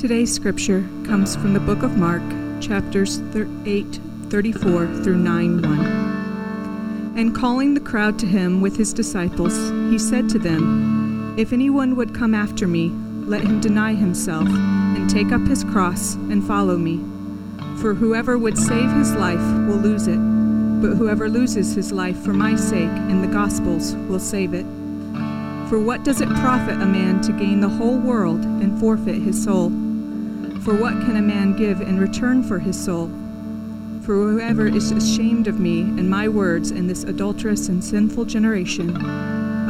Today's scripture comes from the book of Mark, chapters 8, 34 through 9 1. And calling the crowd to him with his disciples, he said to them, If anyone would come after me, let him deny himself, and take up his cross, and follow me. For whoever would save his life will lose it, but whoever loses his life for my sake and the gospel's will save it. For what does it profit a man to gain the whole world and forfeit his soul? For what can a man give in return for his soul? For whoever is ashamed of me and my words in this adulterous and sinful generation,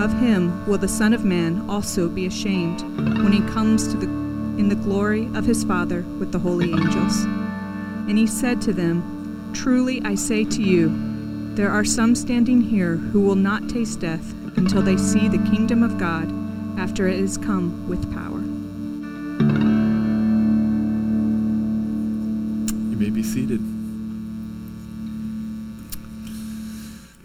of him will the Son of Man also be ashamed when he comes the, in the glory of his Father with the holy angels. And he said to them, Truly I say to you, there are some standing here who will not taste death until they see the kingdom of God after it has come with power. May be seated.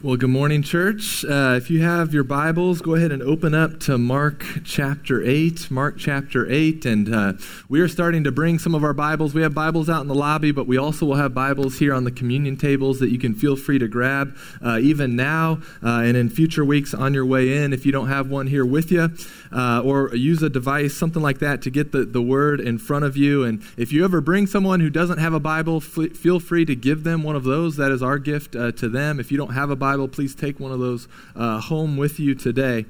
Well, good morning, church. Uh, if you have your Bibles, go ahead and open up to Mark chapter 8. Mark chapter 8. And uh, we are starting to bring some of our Bibles. We have Bibles out in the lobby, but we also will have Bibles here on the communion tables that you can feel free to grab uh, even now uh, and in future weeks on your way in if you don't have one here with you. Uh, or use a device, something like that, to get the, the word in front of you. And if you ever bring someone who doesn't have a Bible, f- feel free to give them one of those. That is our gift uh, to them. If you don't have a Bible, Bible, please take one of those uh, home with you today.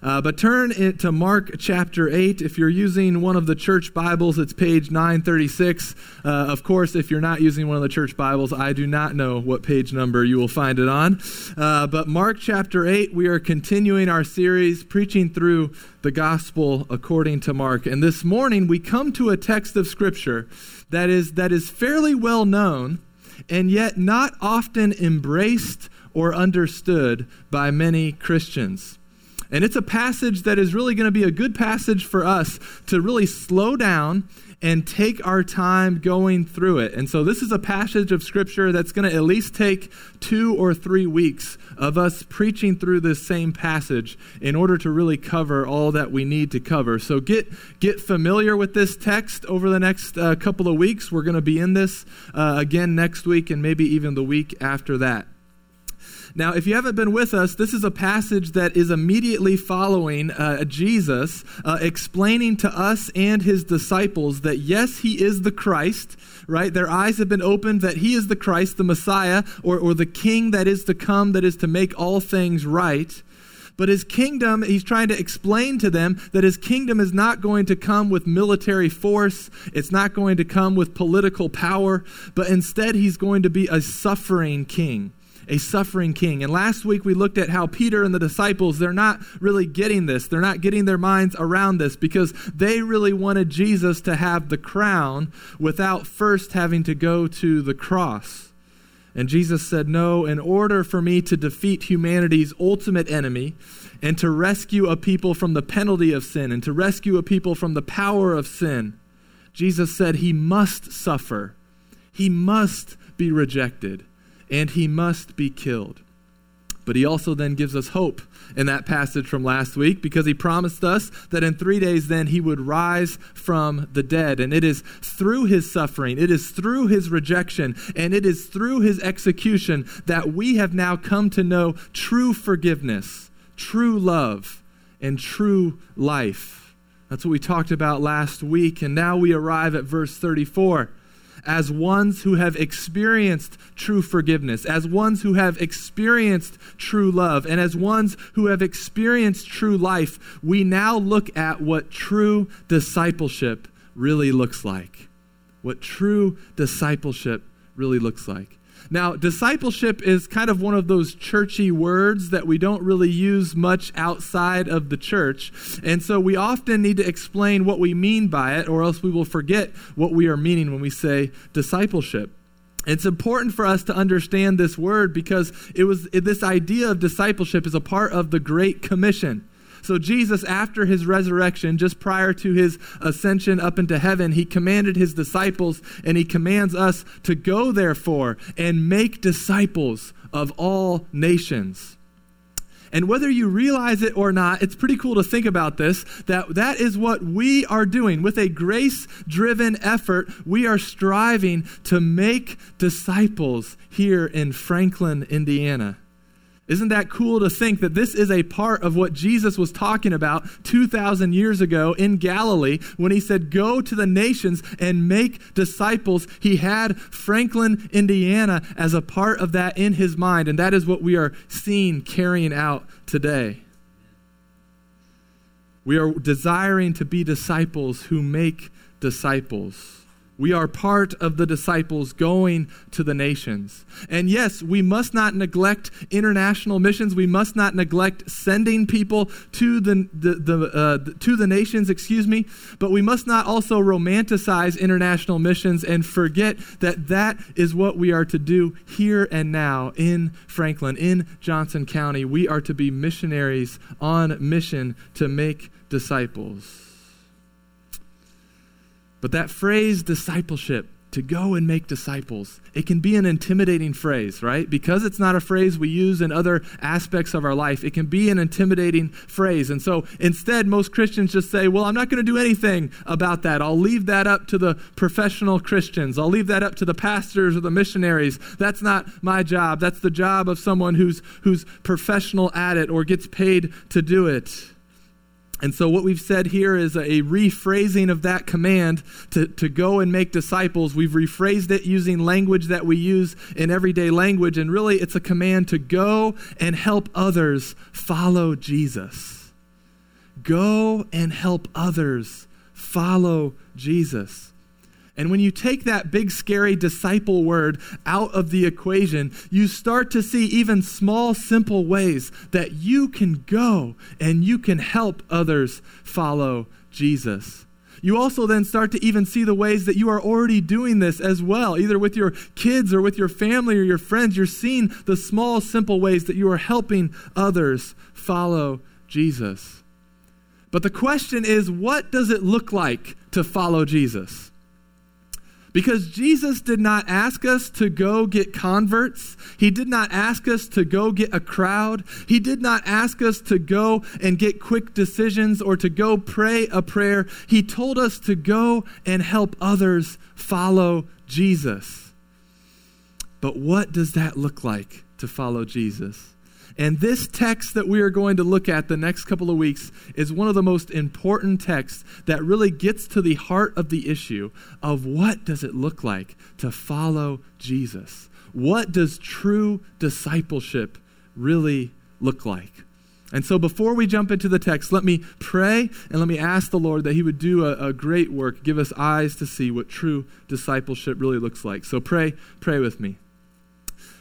Uh, but turn it to Mark chapter 8. If you're using one of the church Bibles, it's page 936. Uh, of course, if you're not using one of the church Bibles, I do not know what page number you will find it on. Uh, but Mark chapter 8, we are continuing our series preaching through the gospel according to Mark. And this morning, we come to a text of Scripture that is, that is fairly well known and yet not often embraced or understood by many Christians. And it's a passage that is really going to be a good passage for us to really slow down and take our time going through it. And so, this is a passage of Scripture that's going to at least take two or three weeks of us preaching through this same passage in order to really cover all that we need to cover. So, get, get familiar with this text over the next uh, couple of weeks. We're going to be in this uh, again next week and maybe even the week after that. Now, if you haven't been with us, this is a passage that is immediately following uh, Jesus uh, explaining to us and his disciples that yes, he is the Christ, right? Their eyes have been opened that he is the Christ, the Messiah, or, or the King that is to come, that is to make all things right. But his kingdom, he's trying to explain to them that his kingdom is not going to come with military force. It's not going to come with political power, but instead he's going to be a suffering king a suffering king. And last week we looked at how Peter and the disciples, they're not really getting this. They're not getting their minds around this because they really wanted Jesus to have the crown without first having to go to the cross. And Jesus said, No, in order for me to defeat humanity's ultimate enemy and to rescue a people from the penalty of sin and to rescue a people from the power of sin, Jesus said he must suffer. He must be rejected and he must be killed. But he also then gives us hope in that passage from last week because he promised us that in three days then he would rise from the dead. And it is through his suffering, it is through his rejection, and it is through his execution that we have now come to know true forgiveness, true love, and true life. That's what we talked about last week. And now we arrive at verse 34 as ones who have experienced true forgiveness, as ones who have experienced true love, and as ones who have experienced true life, we now look at what true discipleship really looks like. What true discipleship really looks like. Now, discipleship is kind of one of those churchy words that we don't really use much outside of the church. And so we often need to explain what we mean by it, or else we will forget what we are meaning when we say discipleship. It's important for us to understand this word because it was this idea of discipleship is a part of the Great Commission. So, Jesus, after his resurrection, just prior to his ascension up into heaven, he commanded his disciples and he commands us to go, therefore, and make disciples of all nations. And whether you realize it or not, it's pretty cool to think about this that that is what we are doing. With a grace driven effort, we are striving to make disciples here in Franklin, Indiana. Isn't that cool to think that this is a part of what Jesus was talking about 2,000 years ago in Galilee when he said, Go to the nations and make disciples? He had Franklin, Indiana as a part of that in his mind, and that is what we are seeing carrying out today. We are desiring to be disciples who make disciples. We are part of the disciples going to the nations. And yes, we must not neglect international missions. We must not neglect sending people to the, the, the uh, to the nations, excuse me. But we must not also romanticize international missions and forget that that is what we are to do here and now in Franklin, in Johnson County. We are to be missionaries on mission to make disciples. But that phrase, discipleship, to go and make disciples, it can be an intimidating phrase, right? Because it's not a phrase we use in other aspects of our life, it can be an intimidating phrase. And so instead, most Christians just say, well, I'm not going to do anything about that. I'll leave that up to the professional Christians. I'll leave that up to the pastors or the missionaries. That's not my job. That's the job of someone who's, who's professional at it or gets paid to do it. And so, what we've said here is a rephrasing of that command to, to go and make disciples. We've rephrased it using language that we use in everyday language. And really, it's a command to go and help others follow Jesus. Go and help others follow Jesus. And when you take that big, scary disciple word out of the equation, you start to see even small, simple ways that you can go and you can help others follow Jesus. You also then start to even see the ways that you are already doing this as well, either with your kids or with your family or your friends. You're seeing the small, simple ways that you are helping others follow Jesus. But the question is what does it look like to follow Jesus? Because Jesus did not ask us to go get converts. He did not ask us to go get a crowd. He did not ask us to go and get quick decisions or to go pray a prayer. He told us to go and help others follow Jesus. But what does that look like to follow Jesus? And this text that we are going to look at the next couple of weeks is one of the most important texts that really gets to the heart of the issue of what does it look like to follow Jesus? What does true discipleship really look like? And so, before we jump into the text, let me pray and let me ask the Lord that He would do a, a, great work, give us eyes to see what true discipleship really looks like. So, pray, pray with me.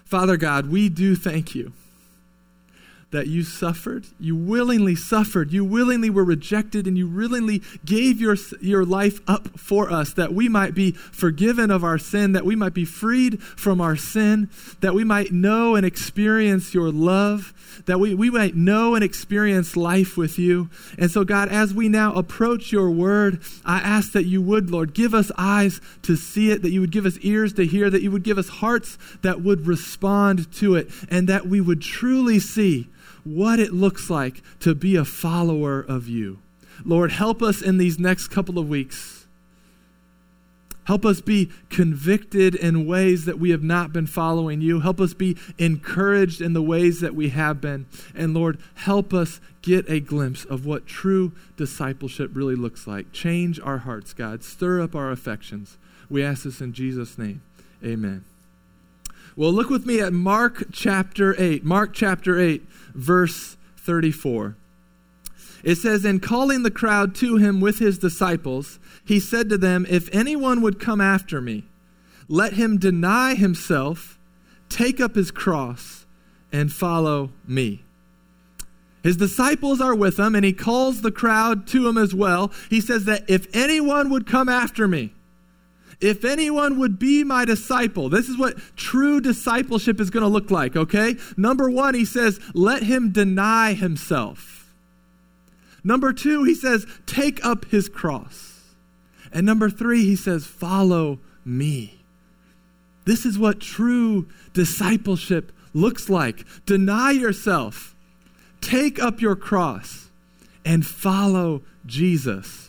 Father God, we do thank you that you suffered. You willingly suffered. You willingly were rejected, and you willingly gave your, your life up for us that we might be forgiven of our sin, that we might be freed from our sin, that we might know and experience your love, that we, we might know and experience life with you. And so, God, as we now approach your word, I ask that you would, Lord, give us eyes to see it, that you would give us ears to hear, that you would give us hearts that would respond to it, and that we would truly see what it looks like to be a follower of you. Lord, help us in these next couple of weeks. Help us be convicted in ways that we have not been following you. Help us be encouraged in the ways that we have been. And Lord, help us get a glimpse of what true discipleship really looks like. Change our hearts, God. Stir up our affections. We ask this in Jesus' name. Amen. Well, look with me at Mark chapter 8. Mark chapter 8 verse 34. It says, And calling the crowd to him with his disciples, he said to them, If anyone would come after me, let him deny himself, take up his cross, and follow me. His disciples are with him, and he calls the crowd to him as well. He says that if anyone would come after me, if anyone would be my disciple, this is what true discipleship is going to look like, okay? Number one, he says, let him deny himself. Number two, he says, take up his cross. And number three, he says, follow me. This is what true discipleship looks like. Deny yourself Take up your cross and follow Jesus.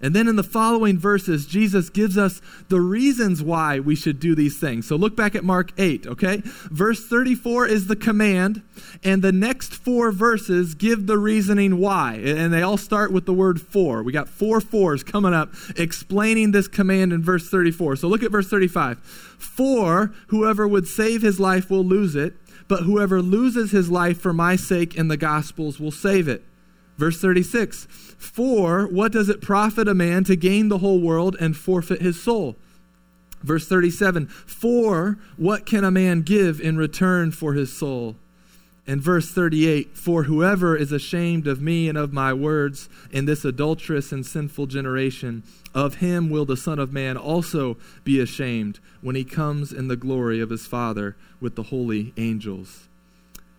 And then in the following verses, Jesus gives us the reasons why we should do these things. So look back at Mark 8, okay? Verse 34 is the command, and the next four verses give the reasoning why. And they all start with the word for. We got four fours coming up explaining this command in verse 34. So look at verse 35. For whoever would save his life will lose it, but whoever loses his life for my sake and the gospel's will save it. Verse 36 For what does it profit a man to gain the whole world and forfeit his soul? Verse 37 For what can a man give in return for his soul? And verse 38 For whoever is ashamed of me and of my words in this adulterous and sinful generation, of him will the Son of Man also be ashamed when he comes in the glory of his Father with the holy angels.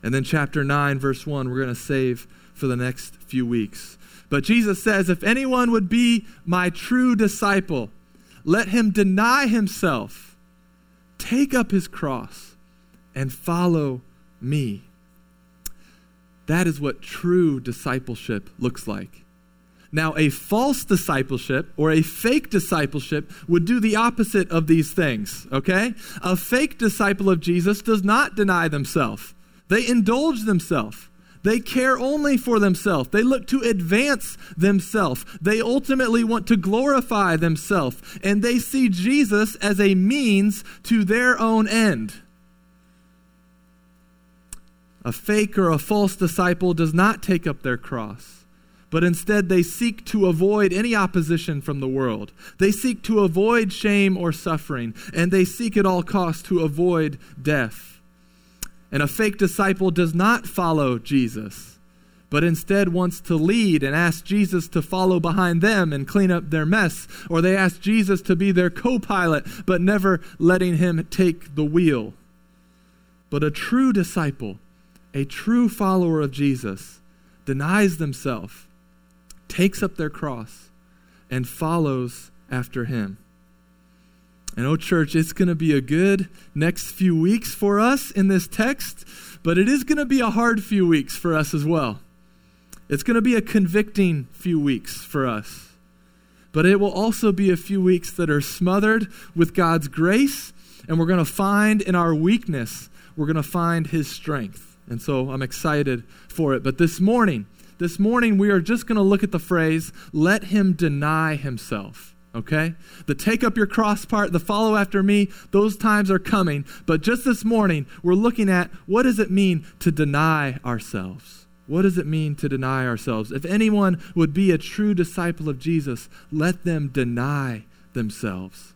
And then, chapter 9, verse 1, we're going to save for the next few weeks. But Jesus says, If anyone would be my true disciple, let him deny himself, take up his cross, and follow me. That is what true discipleship looks like. Now, a false discipleship or a fake discipleship would do the opposite of these things, okay? A fake disciple of Jesus does not deny themselves, they indulge themselves. They care only for themselves. They look to advance themselves. They ultimately want to glorify themselves. And they see Jesus as a means to their own end. A fake or a false disciple does not take up their cross, but instead they seek to avoid any opposition from the world. They seek to avoid shame or suffering, and they seek at all costs to avoid death. And a fake disciple does not follow Jesus, but instead wants to lead and ask Jesus to follow behind them and clean up their mess. Or they ask Jesus to be their co pilot, but never letting him take the wheel. But a true disciple, a true follower of Jesus, denies themselves, takes up their cross, and follows after him. And oh, church, it's going to be a good next few weeks for us in this text, but it is going to be a hard few weeks for us as well. It's going to be a convicting few weeks for us. But it will also be a few weeks that are smothered with God's grace, and we're going to find in our weakness, we're going to find His strength. And so I'm excited for it. But this morning, this morning, we are just going to look at the phrase, let him deny himself okay? The take up your cross part, the follow after me, those times are coming. But just this morning, we're looking at what does it mean to deny ourselves? What does it mean to deny ourselves? If anyone would be a true disciple of Jesus, let them deny themselves.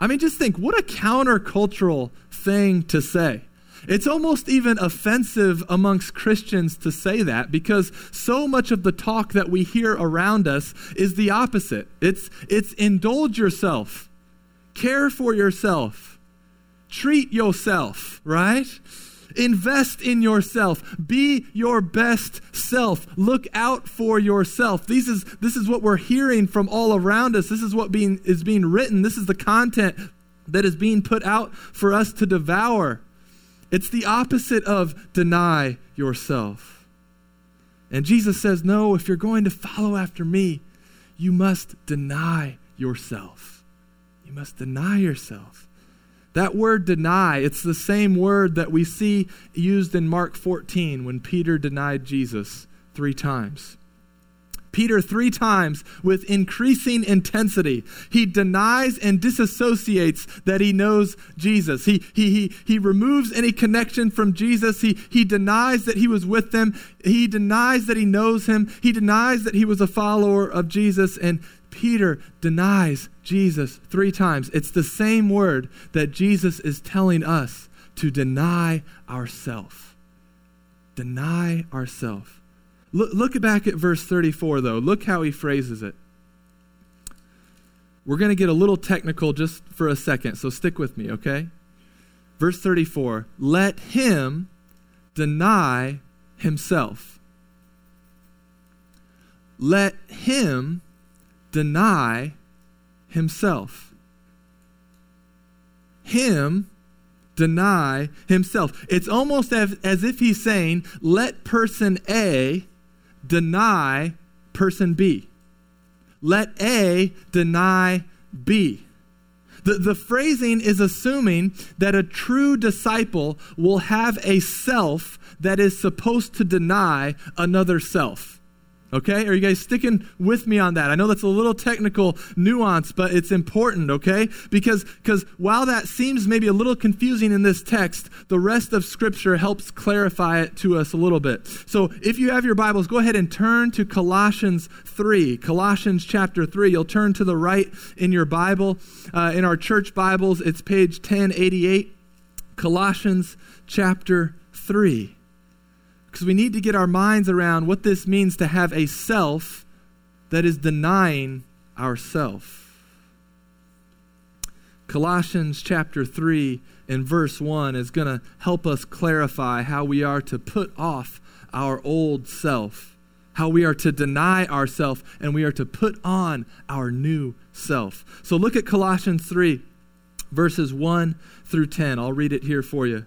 I mean, just think what a countercultural thing to say. It's almost even offensive amongst Christians to say that because so much of the talk that we hear around us is the opposite. It's, it's indulge yourself, care for yourself, treat yourself, right? Invest in yourself. Be your best self. Look out for yourself. This is, this is what we're hearing from all around us. This is what being, is being written. This is the content that is being put out for us to devour. It's the opposite of deny yourself. And Jesus says, No, if you're going to follow after me, you must deny yourself. You must deny yourself. That word deny, it's the same word that we see used in Mark 14 when Peter denied Jesus three times. Peter three times with increasing intensity. He denies and disassociates that he knows Jesus. He, he, he, he removes any connection from Jesus. He, he denies that he was with them. He denies that he knows him. He denies that he was a follower of Jesus. And Peter denies Jesus three times. It's the same word that Jesus is telling us to deny ourself. Deny ourself. Look, look back at verse 34, though. Look how he phrases it. We're going to get a little technical just for a second, so stick with me, okay? Verse 34 Let him deny himself. Let him deny himself. Him deny himself. It's almost as, as if he's saying, let person A deny person B. Let A deny B. The, the phrasing is assuming that a true disciple will have a self that is supposed to deny another self. Okay? Are you guys sticking with me on that? I know that's a little technical nuance, but it's important, okay? Because because while that seems maybe a little confusing in this text, the rest of scripture helps clarify it to us a little bit. So, if you have your Bibles, go ahead and turn to Colossians 3. Colossians chapter 3. You'll turn to the right in your Bible. Uh, in our church Bibles, it's page 1088. Colossians chapter 3 because we need to get our minds around what this means to have a self that is denying ourself. Colossians chapter 3 and verse 1 is going to help us clarify how we are to put off our old self, how we are to deny ourself, and we are to put on our new self. So look at Colossians 3, verses 1 through 10. I'll read it here for you.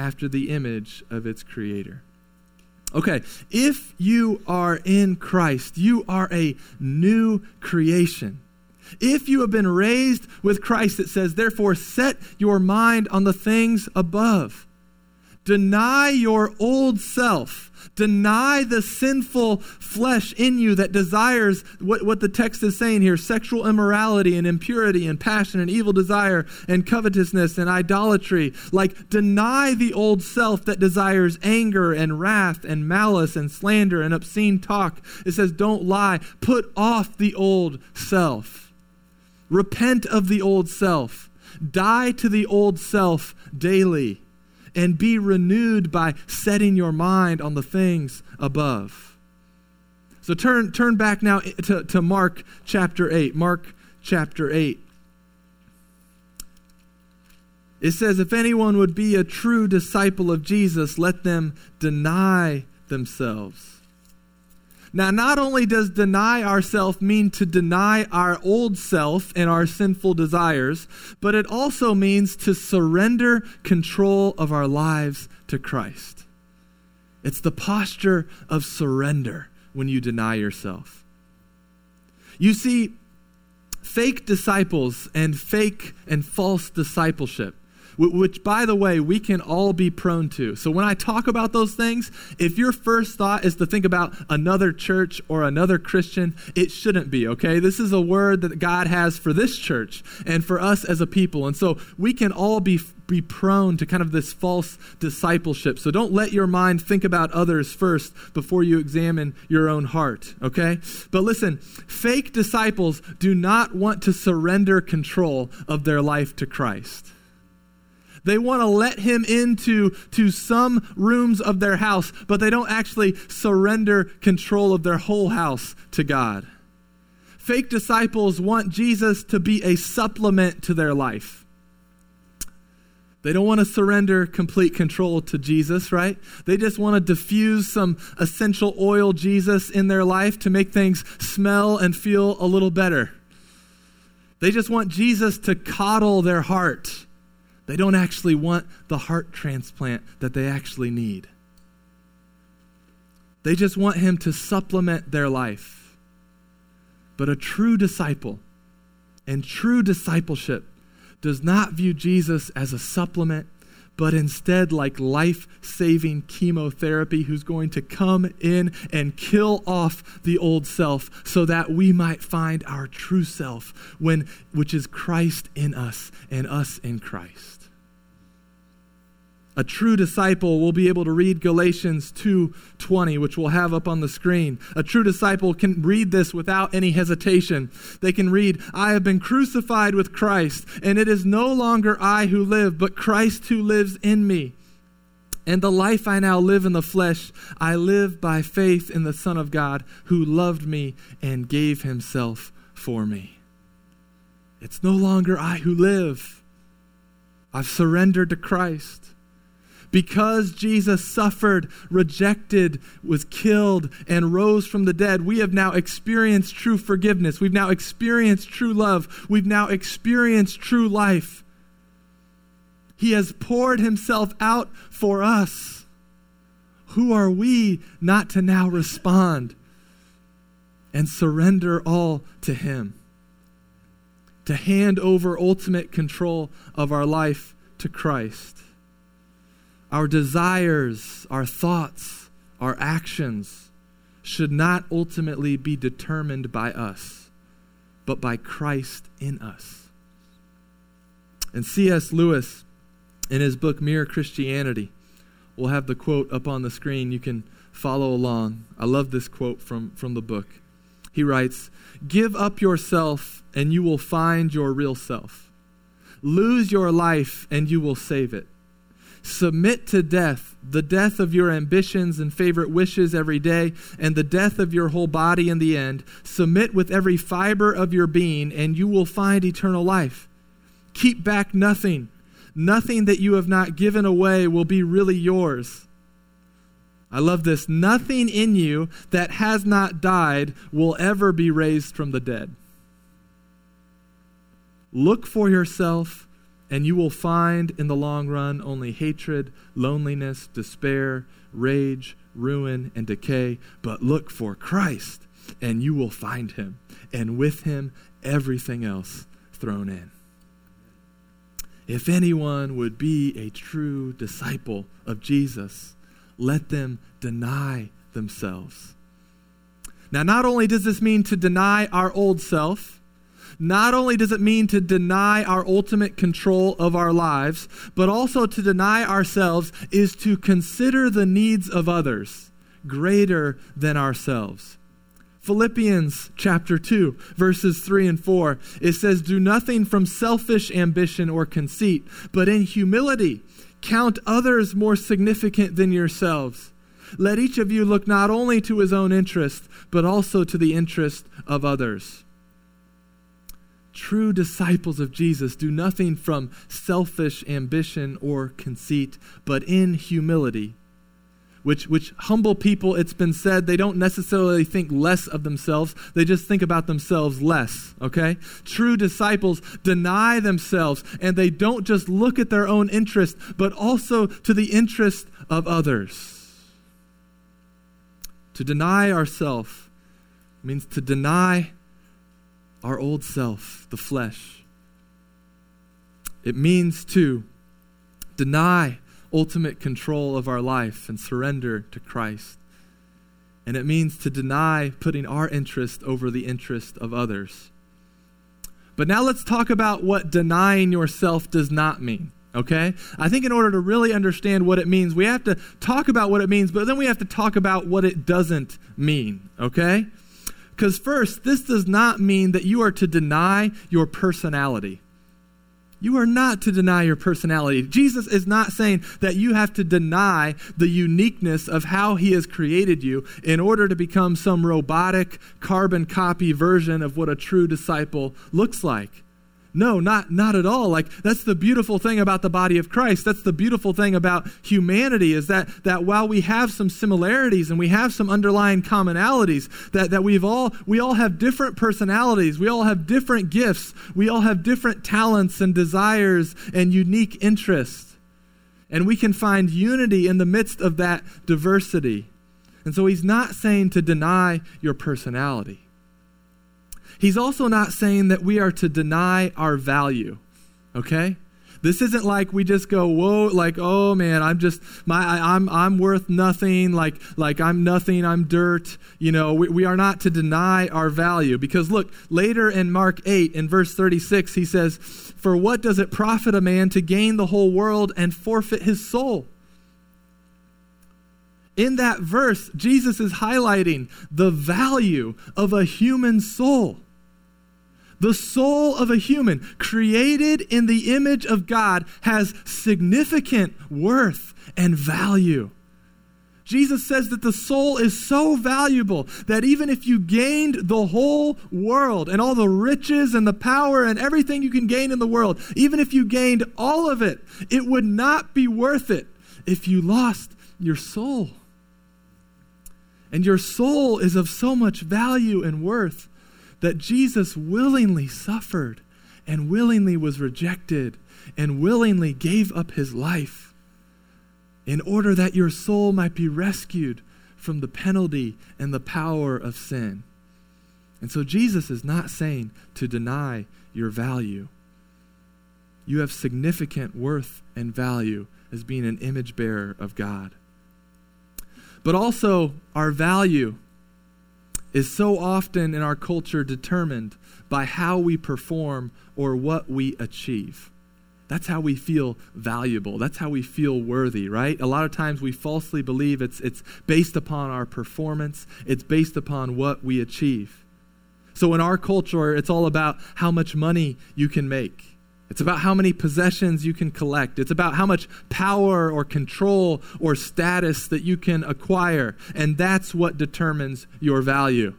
after the image of its creator. Okay, if you are in Christ, you are a new creation. If you have been raised with Christ, it says, therefore, set your mind on the things above. Deny your old self Deny the sinful flesh in you that desires what, what the text is saying here sexual immorality and impurity and passion and evil desire and covetousness and idolatry. Like, deny the old self that desires anger and wrath and malice and slander and obscene talk. It says, don't lie. Put off the old self. Repent of the old self. Die to the old self daily and be renewed by setting your mind on the things above. So turn, turn back now to, to Mark chapter 8. Mark chapter 8. It says, If anyone would be a true disciple of Jesus, let them deny themselves now, not only does deny ourself mean to deny our old self and our sinful desires, but it also means to surrender control of our lives to Christ. It's the posture of surrender when you deny yourself. You see, fake disciples and fake and false discipleship which, by the way, we can all be prone to. So when I talk about those things, if your first thought is to think about another church or another Christian, it shouldn't be, okay? This is a word that God has for this church and for us as a people. And so we can all be be prone to kind of this false discipleship. So don't let your mind think about others first before you examine your own heart, okay? But listen, fake disciples do not want to surrender control of their life to Christ. They want to let him into to some rooms of their house, but they don't actually surrender control of their whole house to God. Fake disciples want Jesus to be a supplement to their life. They don't want to surrender complete control to Jesus, right? They just want to diffuse some essential oil Jesus in their life to make things smell and feel a little better. They just want Jesus to coddle their heart they don't actually want the heart transplant that they actually need. They just want him to supplement their life. But a true disciple and true discipleship does not view Jesus as a supplement, but instead like life saving chemotherapy who's going to come in and kill off the old self so that we might find our true self, when, which is Christ in us and us in Christ. A true disciple will be able to read Galatians 2:20, which we'll have up on the screen. A true disciple can read this without any hesitation. They can read, "I have been crucified with Christ, and it is no longer I who live, but Christ who lives in me." And the life I now live in the flesh, I live by faith in the Son of God who loved me and gave himself for me. It's no longer I who live. I've surrendered to Christ because Jesus suffered, rejected, was killed, and rose from the dead, we have now experienced true forgiveness. We've now experienced true love. We've now experienced true life. He has poured himself out for us. Who are we not to now respond and surrender all to him? To hand over ultimate control of our life to Christ our desires, our thoughts, our actions should not ultimately be determined by us, but by Christ in us. And C.S. Lewis, in his book Mere Christianity, we'll have the quote up on the screen. You can follow along. I love this quote from, from the book. He writes Give up yourself, and you will find your real self. Lose your life, and you will save it. Submit to death, the death of your ambitions and favorite wishes every day, and the death of your whole body in the end. Submit with every fiber of your being, and you will find eternal life. Keep back nothing. Nothing that you have not given away will be really yours. I love this. Nothing in you that has not died will ever be raised from the dead. Look for yourself and you will find in the long run only hatred, loneliness, despair, rage, ruin, and decay. But look for Christ, and you will find him, and with him, everything else thrown in. If anyone would be a true disciple of Jesus, let them deny themselves. Now, not only does this mean to deny our old self, not only does it mean to deny our ultimate control of our lives, but also to deny ourselves is to consider the needs of others greater than ourselves. Philippians chapter 2, verses 3 and 4, it says, Do nothing from selfish ambition or conceit, but in humility count others more significant than yourselves. Let each of you look not only to his own interest, but also to the interest of others. True disciples of Jesus do nothing from selfish ambition or conceit, but in humility. Which, which humble people, it's been said, they don't necessarily think less of themselves, they just think about themselves less, okay? True disciples deny themselves, and they don't just look at their own interest, but also to the interest of others. To deny ourselves means to deny our old self, the flesh. It means to deny ultimate control of our life and surrender to Christ. And it means to deny putting our interest over the interest of others. But now let's talk about what denying yourself does not mean. Okay? I think in order to really understand what it means, we have to talk about what it means, but then we have to talk about what it doesn't mean. Okay? Because, first, this does not mean that you are to deny your personality. You are not to deny your personality. Jesus is not saying that you have to deny the uniqueness of how he has created you in order to become some robotic, carbon copy version of what a true disciple looks like. No, not, not at all. Like, that's the beautiful thing about the body of Christ. That's the beautiful thing about humanity is that, that while we have some similarities and we have some underlying commonalities, that, that we've all, we all have different personalities. We all have different gifts. We all have different talents and desires and unique interests. And we can find unity in the midst of that diversity. And so he's not saying to deny your personality. He's also not saying that we are to deny our value, okay? This isn't like we just go, whoa, like, oh man, I'm just my I, am I'm, I'm worth nothing, like like I'm nothing, I'm dirt. You know, we, we are not to deny our value. Because look, later in Mark 8, in verse 36, he says, For what does it profit a man to gain the whole world and forfeit his soul? In that verse, Jesus is highlighting the value of a human soul. The soul of a human created in the image of God has significant worth and value. Jesus says that the soul is so valuable that even if you gained the whole world and all the riches and the power and everything you can gain in the world, even if you gained all of it, it would not be worth it if you lost your soul. And your soul is of so much value and worth that Jesus willingly suffered and willingly was rejected and willingly gave up his life in order that your soul might be rescued from the penalty and the power of sin. And so Jesus is not saying to deny your value. You have significant worth and value as being an image bearer of God. But also, our value is so often in our culture determined by how we perform or what we achieve. That's how we feel valuable. That's how we feel worthy, right? A lot of times we falsely believe it's, it's based upon our performance, it's based upon what we achieve. So in our culture, it's all about how much money you can make. It's about how many possessions you can collect. It's about how much power or control or status that you can acquire. And that's what determines your value.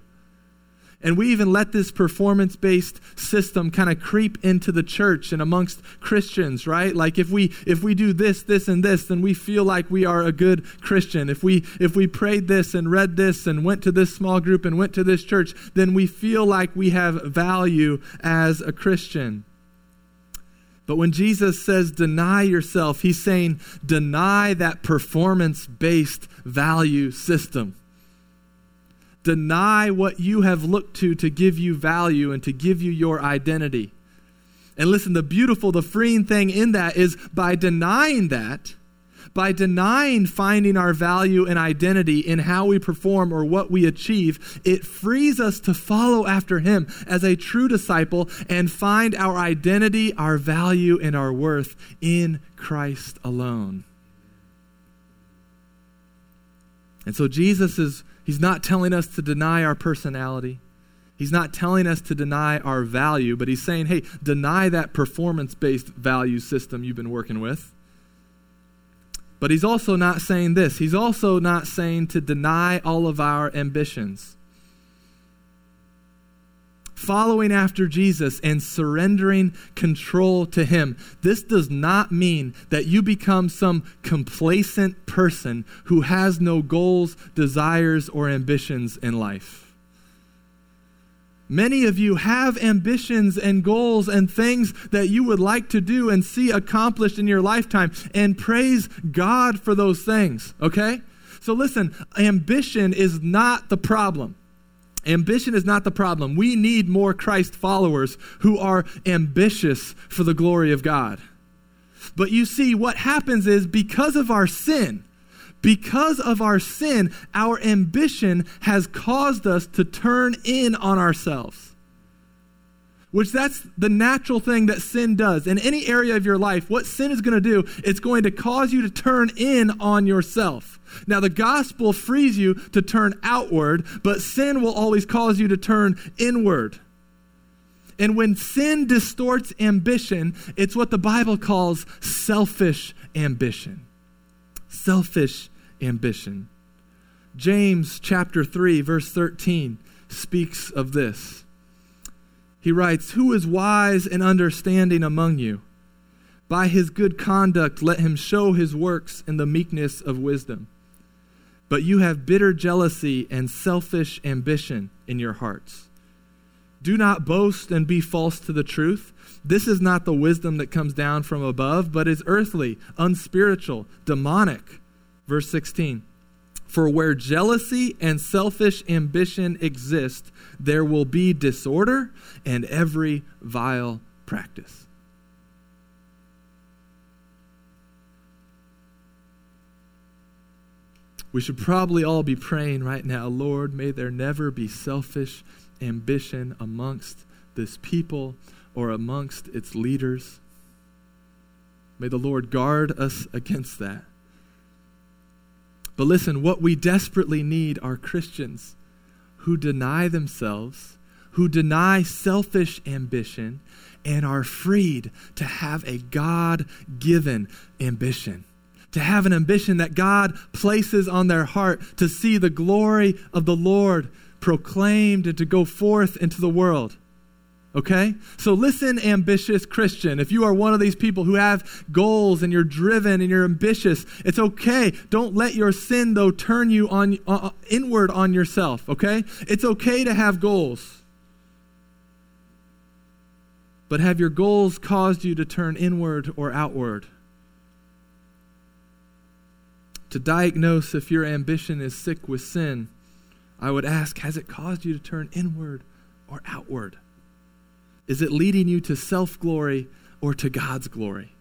And we even let this performance based system kind of creep into the church and amongst Christians, right? Like if we if we do this, this, and this, then we feel like we are a good Christian. If we if we prayed this and read this and went to this small group and went to this church, then we feel like we have value as a Christian. But when Jesus says deny yourself, he's saying deny that performance based value system. Deny what you have looked to to give you value and to give you your identity. And listen, the beautiful, the freeing thing in that is by denying that, by denying finding our value and identity in how we perform or what we achieve, it frees us to follow after Him as a true disciple and find our identity, our value, and our worth in Christ alone. And so Jesus is, He's not telling us to deny our personality. He's not telling us to deny our value, but he's saying, hey, deny that performance based value system you've been working with. But he's also not saying this. He's also not saying to deny all of our ambitions. Following after Jesus and surrendering control to him. This does not mean that you become some complacent person who has no goals, desires, or ambitions in life. Many of you have ambitions and goals and things that you would like to do and see accomplished in your lifetime, and praise God for those things, okay? So listen, ambition is not the problem. Ambition is not the problem. We need more Christ followers who are ambitious for the glory of God. But you see, what happens is because of our sin, because of our sin, our ambition has caused us to turn in on ourselves. Which that's the natural thing that sin does. In any area of your life, what sin is going to do, it's going to cause you to turn in on yourself. Now, the gospel frees you to turn outward, but sin will always cause you to turn inward. And when sin distorts ambition, it's what the Bible calls selfish ambition. Selfish ambition. James chapter 3 verse 13 speaks of this. He writes, "Who is wise and understanding among you? By his good conduct let him show his works in the meekness of wisdom. But you have bitter jealousy and selfish ambition in your hearts. Do not boast and be false to the truth." This is not the wisdom that comes down from above, but is earthly, unspiritual, demonic. Verse 16 For where jealousy and selfish ambition exist, there will be disorder and every vile practice. We should probably all be praying right now, Lord, may there never be selfish ambition amongst this people or amongst its leaders. May the Lord guard us against that. But listen, what we desperately need are Christians who deny themselves, who deny selfish ambition, and are freed to have a God given ambition. To have an ambition that God places on their heart to see the glory of the Lord proclaimed and to go forth into the world. Okay? So listen, ambitious Christian. If you are one of these people who have goals and you're driven and you're ambitious, it's okay. Don't let your sin, though, turn you on, uh, inward on yourself. Okay? It's okay to have goals. But have your goals caused you to turn inward or outward? To diagnose if your ambition is sick with sin, I would ask Has it caused you to turn inward or outward? Is it leading you to self glory or to God's glory?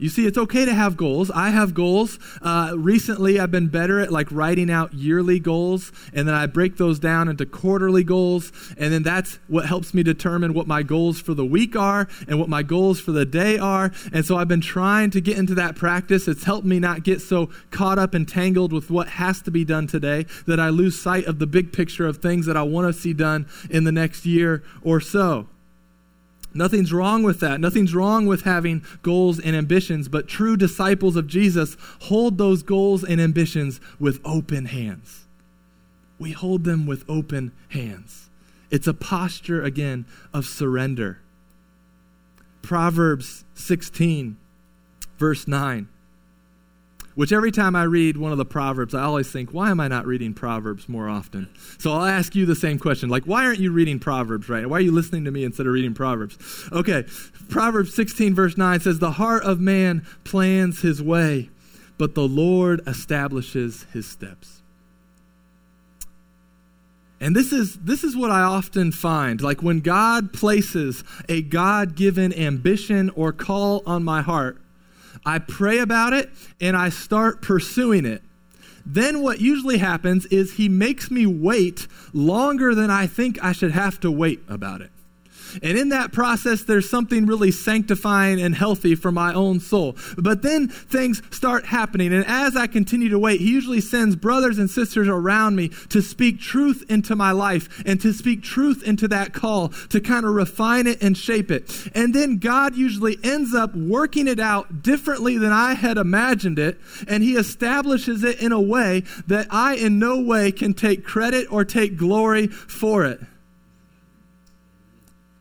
You see, it's okay to have goals. I have goals. Uh, recently, I've been better at like writing out yearly goals, and then I break those down into quarterly goals, and then that's what helps me determine what my goals for the week are and what my goals for the day are. And so I've been trying to get into that practice. It's helped me not get so caught up and tangled with what has to be done today that I lose sight of the big picture of things that I want to see done in the next year or so. Nothing's wrong with that. Nothing's wrong with having goals and ambitions, but true disciples of Jesus hold those goals and ambitions with open hands. We hold them with open hands. It's a posture, again, of surrender. Proverbs 16, verse 9 which every time I read one of the Proverbs, I always think, why am I not reading Proverbs more often? So I'll ask you the same question. Like, why aren't you reading Proverbs right Why are you listening to me instead of reading Proverbs? Okay, Proverbs 16, verse 9 says, The heart of man plans his way, but the Lord establishes his steps. And this is this is what I often find. Like when God places a God-given ambition or call on my heart, I pray about it and I start pursuing it. Then what usually happens is he makes me wait longer than I think I should have to wait about it. And in that process, there's something really sanctifying and healthy for my own soul. But then things start happening. And as I continue to wait, He usually sends brothers and sisters around me to speak truth into my life and to speak truth into that call, to kind of refine it and shape it. And then God usually ends up working it out differently than I had imagined it. And He establishes it in a way that I in no way can take credit or take glory for it.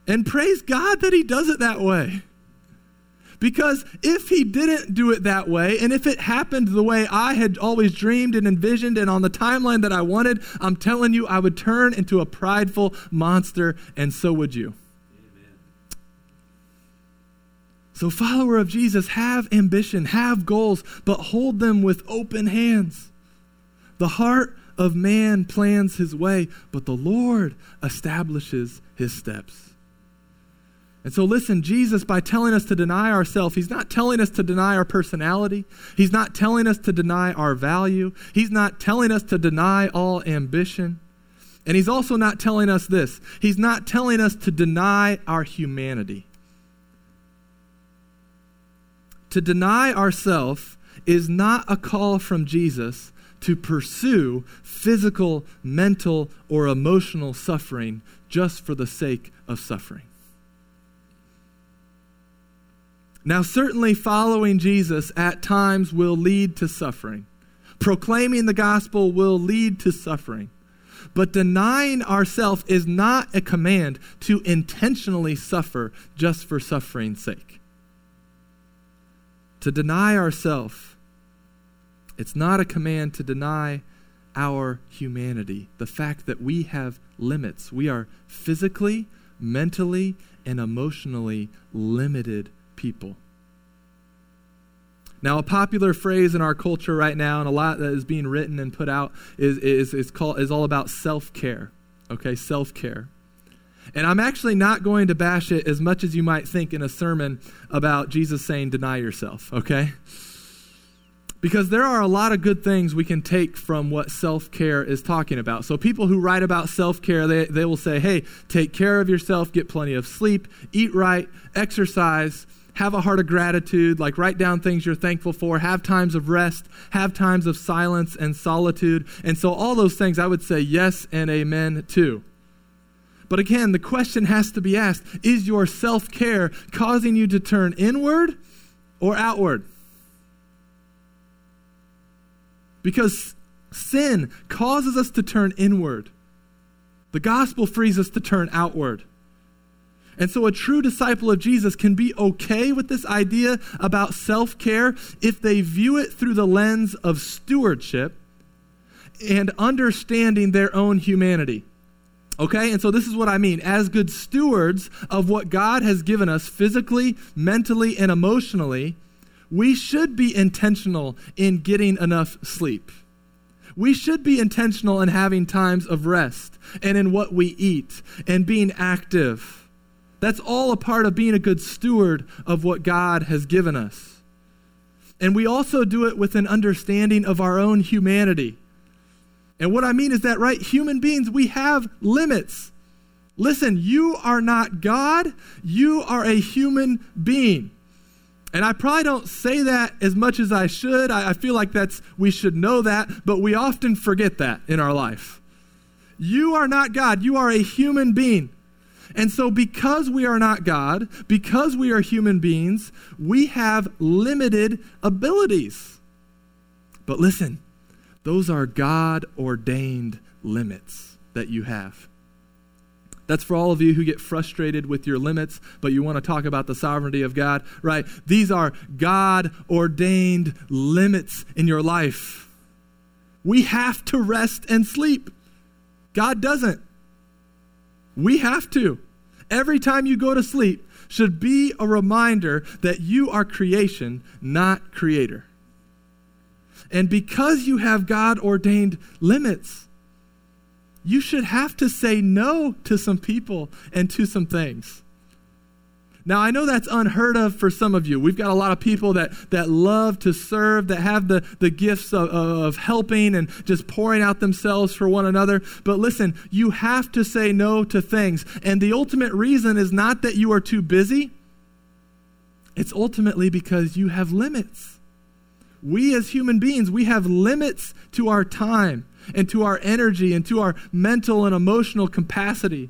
And praise God that He does it that way. Because if he didn't do it that way, and if it happened the way I had always dreamed and envisioned and on the timeline that I wanted, I'm telling you, I would turn into a prideful monster, and so would you. Amen. So, follower of Jesus, have ambition, have goals, but hold them with open hands. The heart of man plans his way, but the Lord establishes his steps. And so, listen, Jesus, by telling us to deny ourselves, He's not telling us to deny our personality. He's not telling us to deny our value. He's not telling us to deny all ambition. And He's also not telling us this He's not telling us to deny our humanity. To deny ourselves is not a call from Jesus to pursue physical, mental, or emotional suffering just for the sake of suffering. Now, certainly following Jesus at times will lead to suffering. Proclaiming the gospel will lead to suffering. But denying ourselves is not a command to intentionally suffer just for suffering's sake. To deny ourselves, it's not a command to deny our humanity, the fact that we have limits. We are physically, mentally, and emotionally limited people. Now, a popular phrase in our culture right now, and a lot that is being written and put out, is, is, is, called, is all about self care. Okay, self care. And I'm actually not going to bash it as much as you might think in a sermon about Jesus saying, deny yourself, okay? Because there are a lot of good things we can take from what self care is talking about. So, people who write about self care, they, they will say, hey, take care of yourself, get plenty of sleep, eat right, exercise, have a heart of gratitude, like write down things you're thankful for, have times of rest, have times of silence and solitude. And so, all those things I would say yes and amen to. But again, the question has to be asked is your self care causing you to turn inward or outward? Because sin causes us to turn inward. The gospel frees us to turn outward. And so, a true disciple of Jesus can be okay with this idea about self care if they view it through the lens of stewardship and understanding their own humanity. Okay? And so, this is what I mean. As good stewards of what God has given us physically, mentally, and emotionally, we should be intentional in getting enough sleep. We should be intentional in having times of rest and in what we eat and being active that's all a part of being a good steward of what God has given us. And we also do it with an understanding of our own humanity. And what I mean is that, right, human beings, we have limits. Listen, you are not God, you are a human being. And I probably don't say that as much as I should. I, I, feel like that's we should know that, but we often forget that in our life. You are not God, you are a human being. And so, because we are not God, because we are human beings, we have limited abilities. But listen, those are God ordained limits that you have. That's for all of you who get frustrated with your limits, but you want to talk about the sovereignty of God, right? These are God ordained limits in your life. We have to rest and sleep. God doesn't. We have to. Every time you go to sleep should be a reminder that you are creation, not creator. And because you have God ordained limits, you should have to say no to some people and to some things. Now, I know that's unheard of for some of you. We've got a lot of people that, that love to serve, that have the, the gifts of, of helping and just pouring out themselves for one another. But listen, you have to say no to things. And the ultimate reason is not that you are too busy, it's ultimately because you have limits. We as human beings, we have limits to our time and to our energy and to our mental and emotional capacity.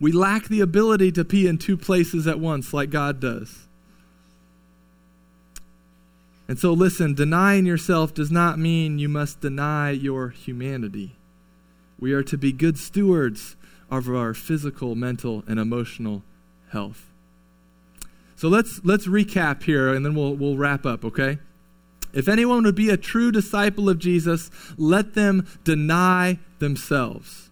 We lack the ability to be in two places at once like God does. And so, listen, denying yourself does not mean you must deny your humanity. We are to be good stewards of our physical, mental, and emotional health. So let's let's recap here and then we'll we'll wrap up, okay? If anyone would be a true disciple of Jesus, let them deny themselves.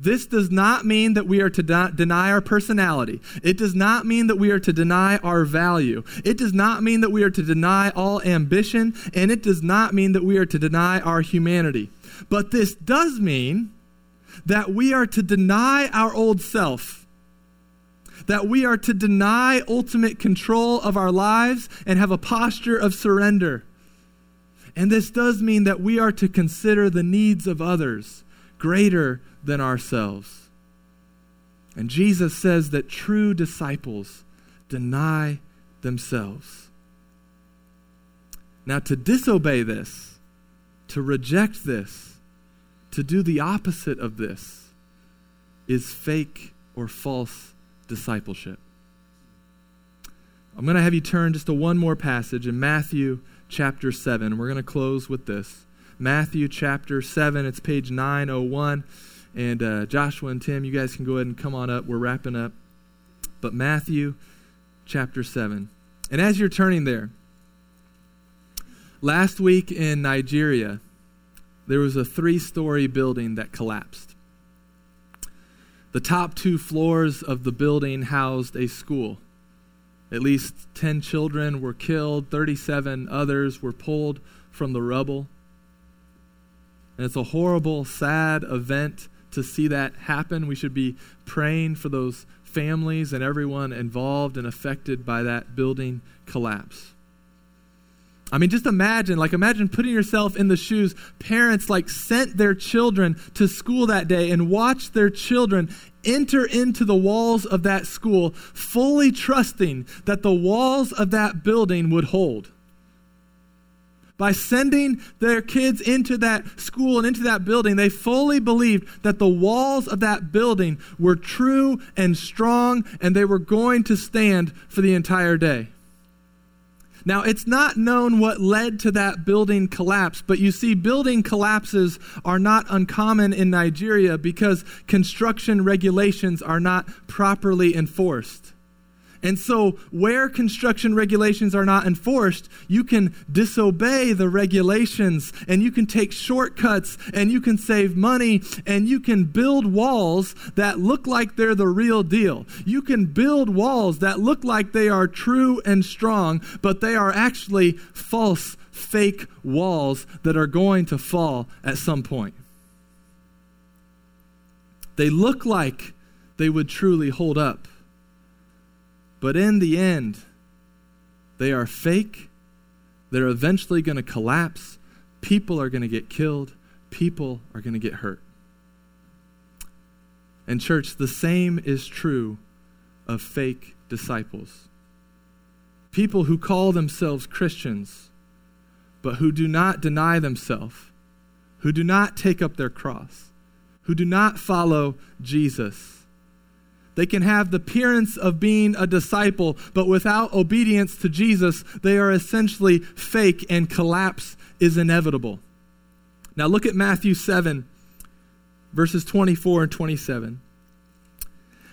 This does not mean that we are to de- deny our personality. It does not mean that we are to deny our value. It does not mean that we are to deny all ambition, and it does not mean that we are to deny our humanity. But this does mean that we are to deny our old self. That we are to deny ultimate control of our lives and have a posture of surrender. And this does mean that we are to consider the needs of others greater than ourselves. And Jesus says that true disciples deny themselves. Now, to disobey this, to reject this, to do the opposite of this, is fake or false discipleship. I'm going to have you turn just to one more passage in Matthew chapter 7. We're going to close with this. Matthew chapter 7, it's page 901. And uh, Joshua and Tim, you guys can go ahead and come on up. We're wrapping up. But Matthew chapter 7. And as you're turning there, last week in Nigeria, there was a three story building that collapsed. The top two floors of the building housed a school. At least 10 children were killed, 37 others were pulled from the rubble. And it's a horrible, sad event to see that happen. We should be praying for those families and everyone involved and affected by that building collapse. I mean, just imagine, like, imagine putting yourself in the shoes. Parents, like, sent their children to school that day and watched their children enter into the walls of that school, fully trusting that the walls of that building would hold. By sending their kids into that school and into that building, they fully believed that the walls of that building were true and strong and they were going to stand for the entire day. Now, it's not known what led to that building collapse, but you see, building collapses are not uncommon in Nigeria because construction regulations are not properly enforced. And so, where construction regulations are not enforced, you can disobey the regulations and you can take shortcuts and you can save money and you can build walls that look like they're the real deal. You can build walls that look like they are true and strong, but they are actually false, fake walls that are going to fall at some point. They look like they would truly hold up but in the end, they are fake. They're eventually going to collapse. People are going to get killed. People are going to get hurt. And, church, the same is true of fake disciples. People who call themselves Christians, but who do not deny themselves, who do not take up their cross, who do not follow Jesus they can have the appearance of being a disciple, but without obedience to Jesus, they are essentially fake and collapse is inevitable. Now look at Matthew 7, verses 24 and 27.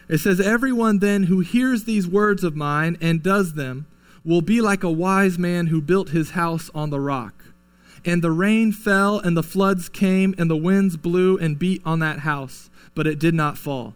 It says, Everyone then who hears these words of mine and does them will be like a wise man who built his house on the rock. And the rain fell, and the floods came, and the winds blew and beat on that house, but it did not fall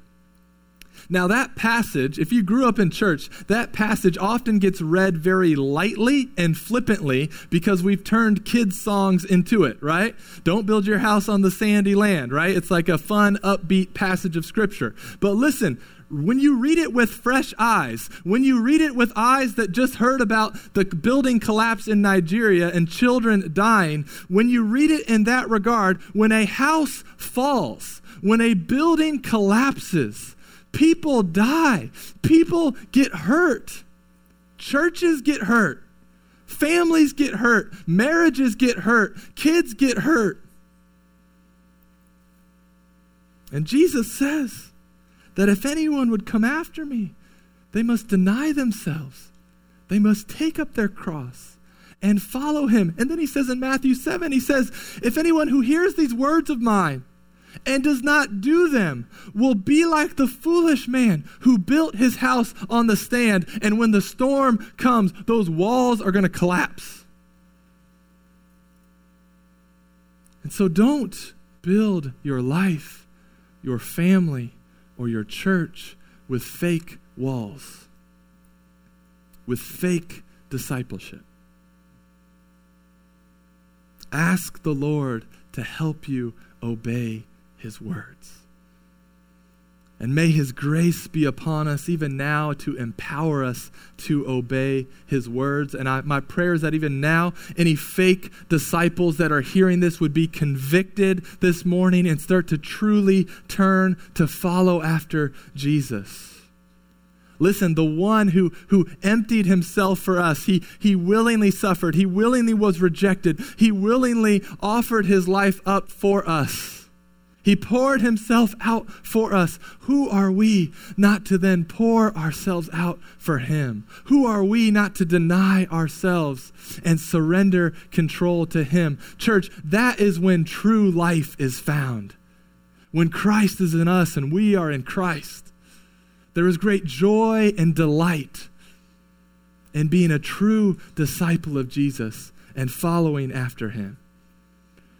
Now, that passage, if you grew up in church, that passage often gets read very lightly and flippantly because we've turned kids' songs into it, right? Don't build your house on the sandy land, right? It's like a fun, upbeat passage of Scripture. But listen, when you read it with fresh eyes, when you read it with eyes that just heard about the building collapse in Nigeria and children dying, when you read it in that regard, when a house falls, when a building collapses, People die. People get hurt. Churches get hurt. Families get hurt. Marriages get hurt. Kids get hurt. And Jesus says that if anyone would come after me, they must deny themselves. They must take up their cross and follow him. And then he says in Matthew 7, he says, If anyone who hears these words of mine and does not do them will be like the foolish man who built his house on the stand. And when the storm comes, those walls are going to collapse. And so don't build your life, your family, or your church with fake walls, with fake discipleship. Ask the Lord to help you obey his words. And may his grace be upon us even now to empower us to obey his words. And I, my prayer is that even now, any fake disciples that are hearing this would be convicted this morning and start to truly turn to follow after Jesus. Listen, the one who, who emptied himself for us, he, he willingly suffered, he willingly was rejected, he willingly offered his life up for us. He poured himself out for us. Who are we not to then pour ourselves out for him? Who are we not to deny ourselves and surrender control to him? Church, that is when true life is found. When Christ is in us and we are in Christ, there is great joy and delight in being a true disciple of Jesus and following after him.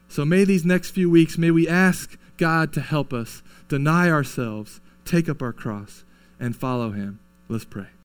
So may these next few weeks, may we ask God to help us deny ourselves, take up our cross, and follow him. Let's pray.